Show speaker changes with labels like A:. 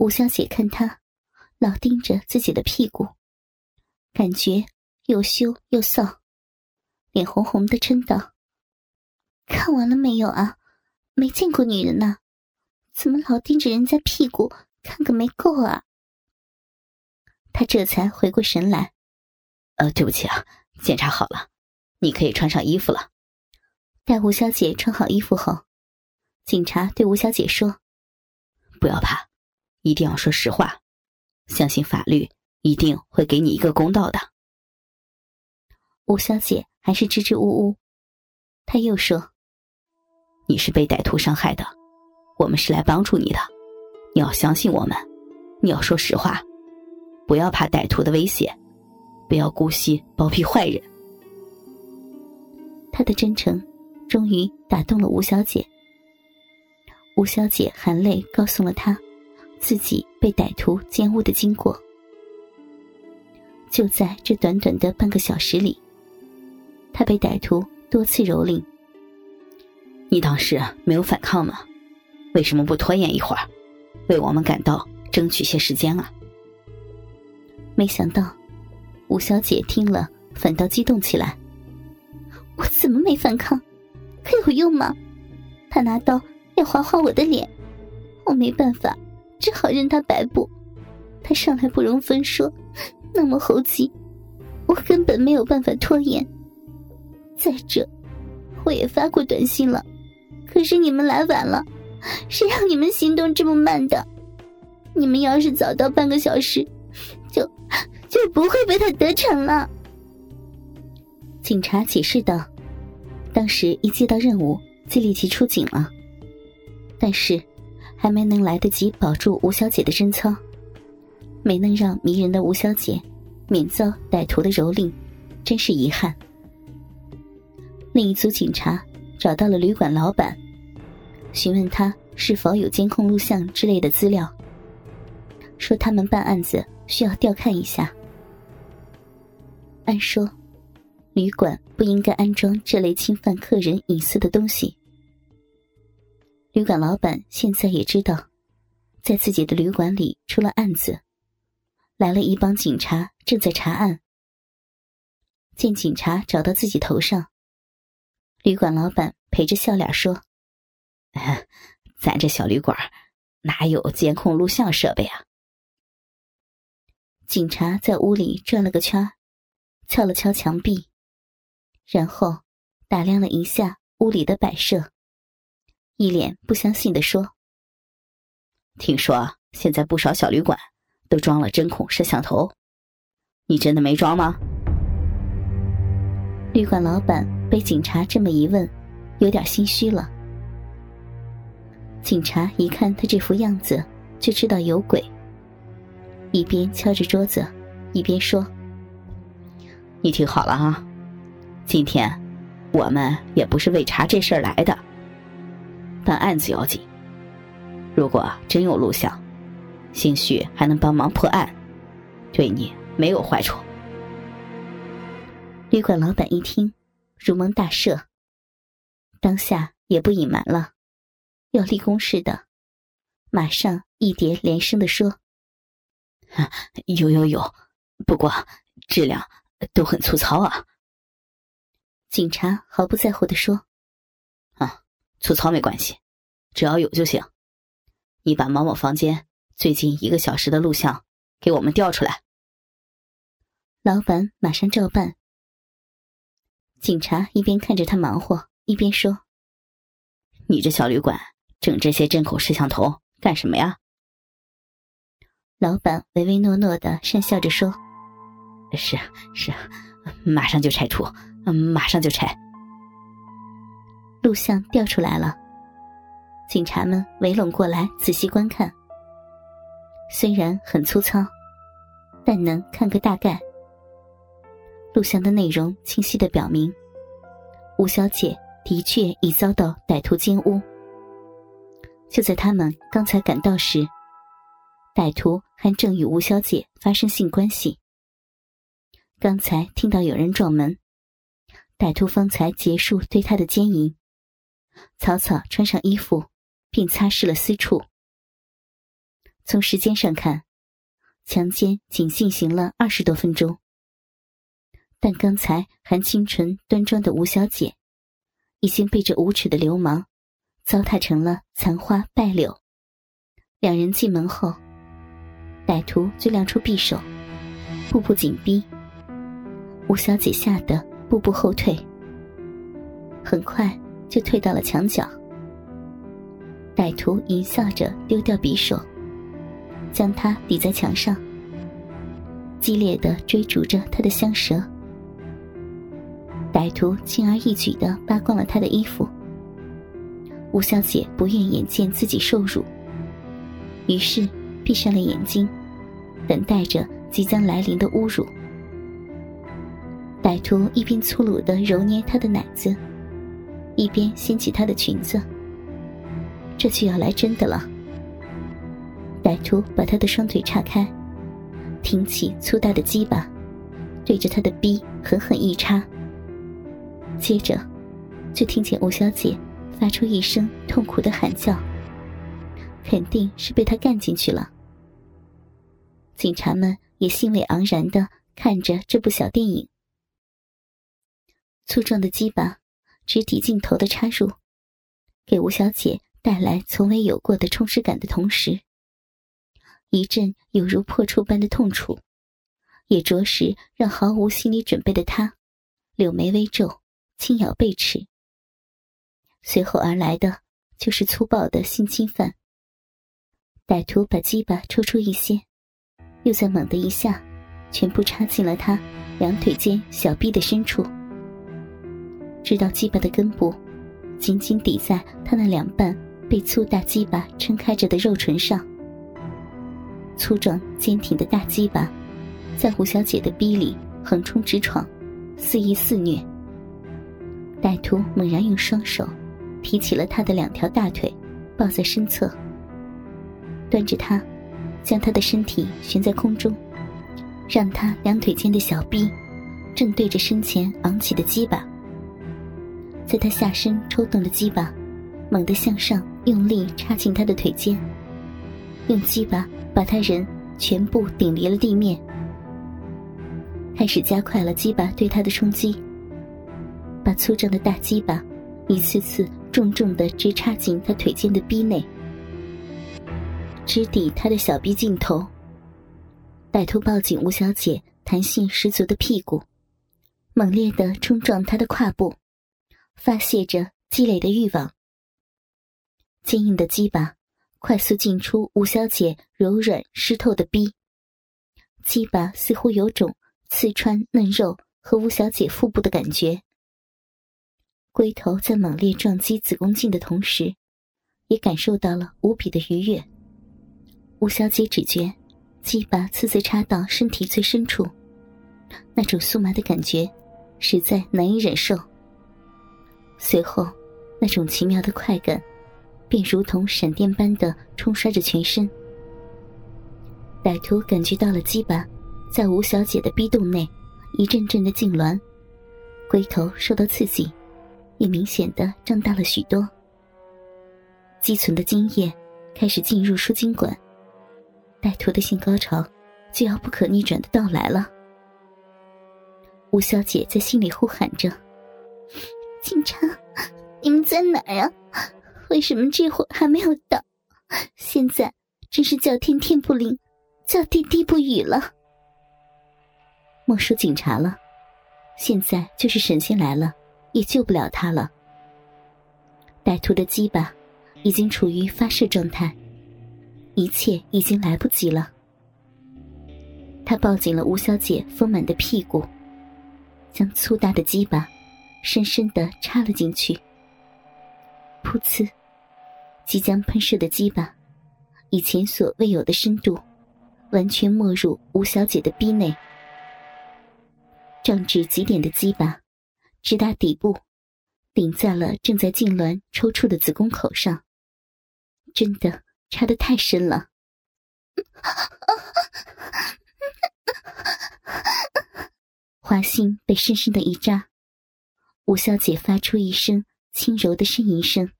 A: 吴小姐看他老盯着自己的屁股，感觉又羞又臊，脸红红的嗔道：“看完了没有啊？没见过女人呐，怎么老盯着人家屁股看个没够啊？”他这才回过神来：“
B: 呃，对不起啊，检查好了，你可以穿上衣服了。”
A: 待吴小姐穿好衣服后，警察对吴小姐说：“
B: 不要怕，一定要说实话，相信法律一定会给你一个公道的。”
A: 吴小姐还是支支吾吾，她又说：“
B: 你是被歹徒伤害的，我们是来帮助你的，你要相信我们，你要说实话。”不要怕歹徒的威胁，不要姑息包庇坏人。
A: 他的真诚终于打动了吴小姐。吴小姐含泪告诉了他自己被歹徒奸污的经过。就在这短短的半个小时里，他被歹徒多次蹂躏。
B: 你当时没有反抗吗？为什么不拖延一会儿，为我们赶到争取些时间啊？
A: 没想到，吴小姐听了反倒激动起来。我怎么没反抗？可有用吗？他拿刀要划划我的脸，我没办法，只好任他摆布。他上来不容分说，那么猴急，我根本没有办法拖延。再者，我也发过短信了，可是你们来晚了，谁让你们行动这么慢的？你们要是早到半个小时。就就不会被他得逞了。警察解释道：“当时一接到任务，就立即出警了。但是还没能来得及保住吴小姐的贞操，没能让迷人的吴小姐免遭歹徒的蹂躏，真是遗憾。”另一组警察找到了旅馆老板，询问他是否有监控录像之类的资料，说他们办案子。需要调看一下。按说，旅馆不应该安装这类侵犯客人隐私的东西。旅馆老板现在也知道，在自己的旅馆里出了案子，来了一帮警察正在查案。见警察找到自己头上，旅馆老板陪着笑脸说：“
B: 咱这小旅馆哪有监控录像设备啊？”
A: 警察在屋里转了个圈，敲了敲墙壁，然后打量了一下屋里的摆设，一脸不相信的说：“
B: 听说现在不少小旅馆都装了针孔摄像头，你真的没装吗？”
A: 旅馆老板被警察这么一问，有点心虚了。警察一看他这副样子，就知道有鬼。一边敲着桌子，一边说：“
B: 你听好了啊，今天我们也不是为查这事儿来的，办案子要紧。如果真有录像，兴许还能帮忙破案，对你没有坏处。”
A: 旅馆老板一听，如蒙大赦，当下也不隐瞒了，要立功似的，马上一叠连声的说。
B: 有有有，不过质量都很粗糙啊。
A: 警察毫不在乎的说：“，
B: 粗糙没关系，只要有就行。你把某某房间最近一个小时的录像给我们调出来。”
A: 老板马上照办。警察一边看着他忙活，一边说：“
B: 你这小旅馆整这些针孔摄像头干什么呀？”
A: 老板唯唯诺诺的讪笑着说：“
B: 是是，马上就拆除，嗯马上就拆。”
A: 录像调出来了，警察们围拢过来仔细观看。虽然很粗糙，但能看个大概。录像的内容清晰的表明，吴小姐的确已遭到歹徒奸污。就在他们刚才赶到时。歹徒还正与吴小姐发生性关系。刚才听到有人撞门，歹徒方才结束对她的奸淫，草草穿上衣服，并擦拭了私处。从时间上看，强奸仅进行了二十多分钟。但刚才还清纯端庄的吴小姐，已经被这无耻的流氓糟蹋成了残花败柳。两人进门后，歹徒就亮出匕首，步步紧逼。吴小姐吓得步步后退，很快就退到了墙角。歹徒淫笑着丢掉匕首。将他抵在墙上，激烈的追逐着他的香舌。歹徒轻而易举的扒光了他的衣服。吴小姐不愿眼见自己受辱，于是闭上了眼睛，等待着即将来临的侮辱。歹徒一边粗鲁的揉捏她的奶子，一边掀起她的裙子。这就要来真的了。歹徒把她的双腿岔开，挺起粗大的鸡巴，对着她的逼狠狠一插。接着，就听见吴小姐发出一声痛苦的喊叫，肯定是被他干进去了。警察们也兴味盎然的看着这部小电影。粗壮的鸡巴直抵镜头的插入，给吴小姐带来从未有过的充实感的同时。一阵有如破处般的痛楚，也着实让毫无心理准备的他柳眉微皱，轻咬背齿。随后而来的就是粗暴的性侵犯。歹徒把鸡巴抽出一些，又再猛的一下，全部插进了他两腿间小臂的深处，直到鸡巴的根部紧紧抵在他那两半被粗大鸡巴撑开着的肉唇上。粗壮坚挺的大鸡巴，在胡小姐的逼里横冲直闯，肆意肆虐。歹徒猛然用双手提起了她的两条大腿，抱在身侧，端着她，将她的身体悬在空中，让她两腿间的小臂正对着身前昂起的鸡巴，在他下身抽动的鸡巴猛地向上用力插进他的腿间，用鸡巴。把他人全部顶离了地面，开始加快了鸡巴对他的冲击，把粗壮的大鸡巴一次次重重的直插进他腿间的逼内，直抵他的小臂尽头。歹徒抱紧吴小姐弹性十足的屁股，猛烈的冲撞她的胯部，发泄着积累的欲望。坚硬的鸡巴。快速进出吴小姐柔软湿透的逼，鸡巴似乎有种刺穿嫩肉和吴小姐腹部的感觉。龟头在猛烈撞击子宫颈的同时，也感受到了无比的愉悦。吴小姐只觉鸡巴次次插到身体最深处，那种酥麻的感觉实在难以忍受。随后，那种奇妙的快感。便如同闪电般的冲刷着全身。歹徒感觉到了鸡巴在吴小姐的逼洞内一阵阵的痉挛，龟头受到刺激，也明显的胀大了许多。积存的精液开始进入输精管，歹徒的性高潮就要不可逆转的到来了。吴小姐在心里呼喊着：“警察，你们在哪儿呀？”为什么这会儿还没有到？现在真是叫天天不灵，叫地地不语了。莫说警察了，现在就是神仙来了，也救不了他了。歹徒的鸡巴已经处于发射状态，一切已经来不及了。他抱紧了吴小姐丰满的屁股，将粗大的鸡巴深深的插了进去。噗呲。即将喷射的鸡巴，以前所未有的深度，完全没入吴小姐的逼内。胀至极点的鸡巴，直达底部，顶在了正在痉挛抽搐的子宫口上。真的插得太深了，花心被深深的一扎，吴小姐发出一声轻柔的呻吟声。